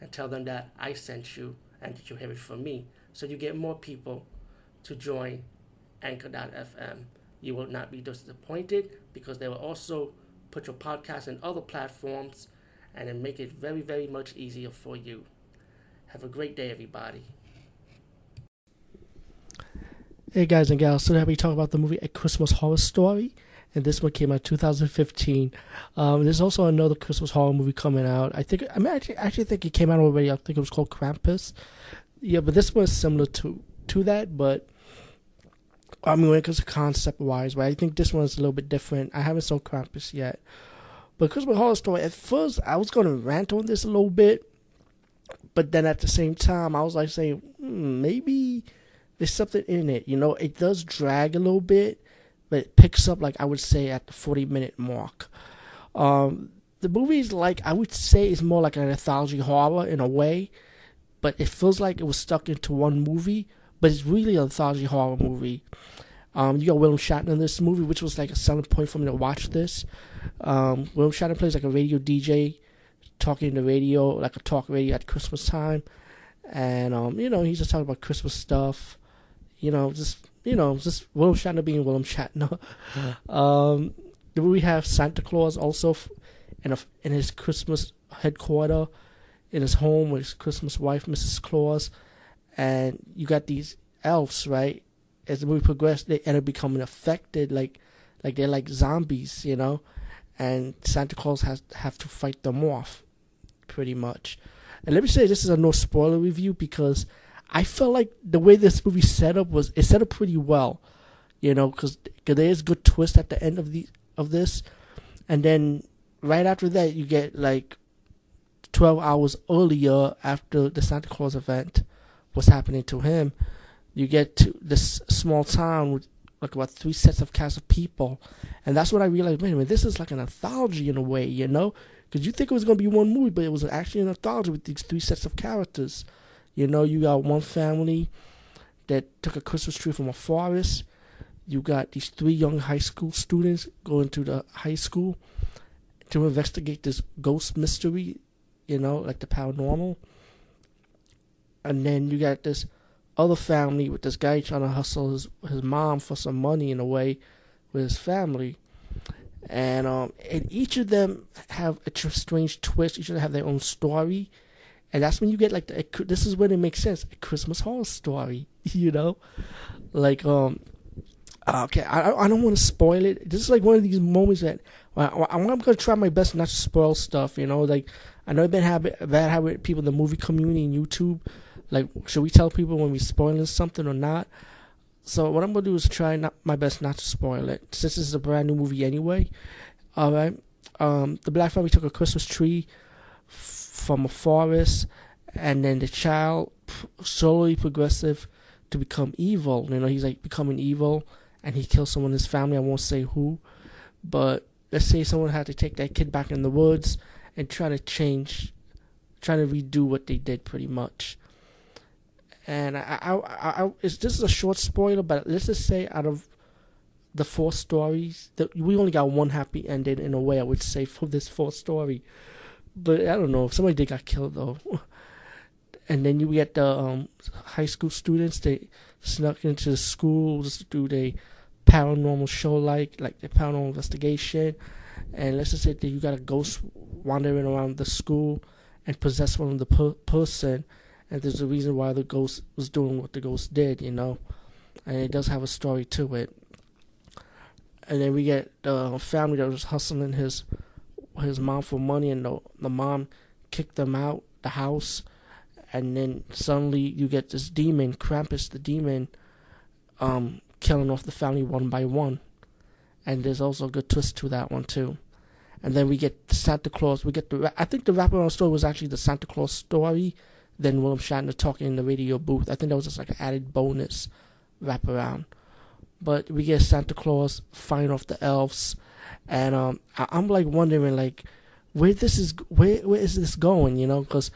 and tell them that I sent you and that you have it from me. So you get more people to join Anchor.fm. You will not be disappointed because they will also put your podcast in other platforms and then make it very, very much easier for you. Have a great day, everybody. Hey guys and gals, today we talk about the movie A Christmas Horror Story, and this one came out 2015. Um, there's also another Christmas horror movie coming out. I think I mean actually, actually think it came out already. I think it was called Krampus. Yeah, but this one is similar to to that, but I mean when it comes to concept wise, but I think this one is a little bit different. I haven't saw Krampus yet, but Christmas Horror Story. At first, I was to rant on this a little bit, but then at the same time, I was like saying hmm, maybe there's something in it. You know, it does drag a little bit, but it picks up like I would say at the 40 minute mark. Um, the movie is like I would say it's more like an anthology horror in a way, but it feels like it was stuck into one movie. But it's really an anthology horror movie. Um, you got William Shatner in this movie, which was like a selling point for me to watch this. Um, William Shatner plays like a radio DJ, talking the radio, like a talk radio at Christmas time, and um, you know he's just talking about Christmas stuff you know, just you know, just William Shatner being William Shatner. um, we have Santa Claus also in a, in his Christmas headquarter, in his home with his Christmas wife, Mrs. Claus, and you got these elves, right? As the movie progressed, they end up becoming affected, like like they're like zombies, you know, and Santa Claus has have to fight them off, pretty much. And let me say, this is a no spoiler review because I felt like the way this movie set up was it set up pretty well, you know, because there is good twist at the end of the of this, and then right after that you get like twelve hours earlier after the Santa Claus event, what's happening to him, you get to this small town with like about three sets of cast of people, and that's when I realized, wait a minute, this is like an anthology in a way, you know, because you think it was gonna be one movie, but it was actually an anthology with these three sets of characters. You know, you got one family that took a Christmas tree from a forest. You got these three young high school students going to the high school to investigate this ghost mystery, you know, like the paranormal. And then you got this other family with this guy trying to hustle his his mom for some money in a way with his family. And um and each of them have a tr- strange twist. Each of them have their own story and that's when you get like the, this is when it makes sense. A christmas horror story you know? Like um okay i, I don't want to spoil it. This is like one of these moments that well, I'm, gonna try my best not to spoil stuff you know? Like i know i've been habit bad habit people in the movie community and youtube like should we tell people when we're spoiling something or not? So what i'm gonna do is try not my best not to spoil it. Since this is a brand new movie anyway all right um the black family took a christmas tree from a forest, and then the child slowly progressive to become evil. You know, he's like becoming evil, and he kills someone in his family. I won't say who, but let's say someone had to take that kid back in the woods and try to change, try to redo what they did, pretty much. And I, I, I, I this is a short spoiler, but let's just say out of the four stories, that we only got one happy ending in a way. I would say for this fourth story but I don't know. Somebody did got killed though. and then you get the um, high school students. They snuck into the school to do the paranormal show, like like the paranormal investigation. And let's just say that you got a ghost wandering around the school and possess one of the per- person, and there's a reason why the ghost was doing what the ghost did, you know. And it does have a story to it. And then we get the family that was hustling his his mom for money, and the the mom kicked them out the house, and then suddenly you get this demon, Krampus, the demon, um, killing off the family one by one, and there's also a good twist to that one too. And then we get Santa Claus. We get the I think the wraparound story was actually the Santa Claus story then William Shatner talking in the radio booth. I think that was just like an added bonus wraparound. But we get Santa Claus fighting off the elves, and um, I, am like wondering like where this is where where is this going? You know, because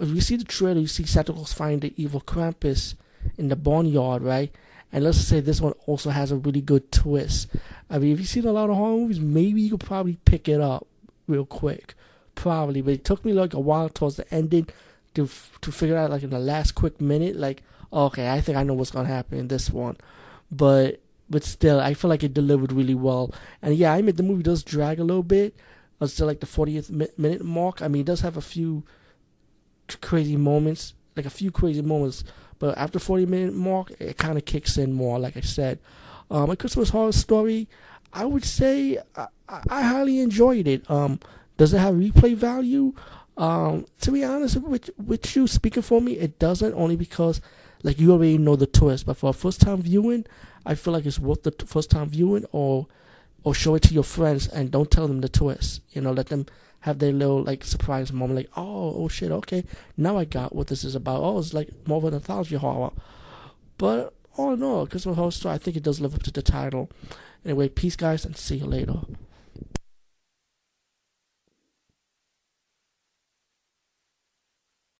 if you see the trailer, you see Santa Claus find the evil Krampus in the barnyard, right? And let's say this one also has a really good twist. I mean, if you've seen a lot of horror movies, maybe you could probably pick it up real quick, probably. But it took me like a while towards the ending to to figure out like in the last quick minute, like okay, I think I know what's gonna happen in this one, but but still, I feel like it delivered really well. And yeah, I mean the movie does drag a little bit until like the 40th minute mark. I mean, it does have a few crazy moments, like a few crazy moments. But after 40 minute mark, it kind of kicks in more. Like I said, um, a Christmas horror story. I would say I, I highly enjoyed it. Um, does it have replay value? Um, to be honest with with you, speaking for me, it doesn't. Only because like you already know the twist. But for a first time viewing, I feel like it's worth the t- first time viewing, or or show it to your friends and don't tell them the twist. You know, let them have their little like surprise moment, like, oh, oh shit, okay, now I got what this is about. Oh, it's like more of an anthology horror. But all in all, Christmas Horror Story, I think it does live up to the title. Anyway, peace, guys, and see you later.